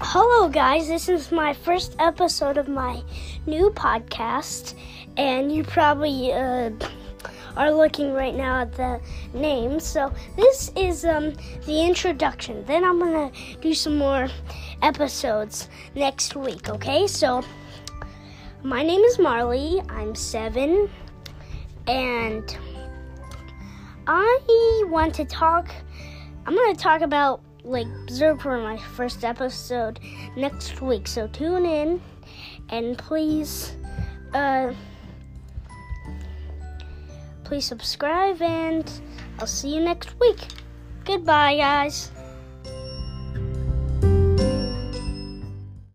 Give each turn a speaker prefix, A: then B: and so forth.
A: Hello, guys. This is my first episode of my new podcast, and you probably uh, are looking right now at the name. So, this is um, the introduction. Then, I'm gonna do some more episodes next week, okay? So, my name is Marley. I'm seven, and I want to talk. I'm gonna talk about like Berserk for my first episode next week. So tune in and please uh please subscribe and I'll see you next week. Goodbye guys.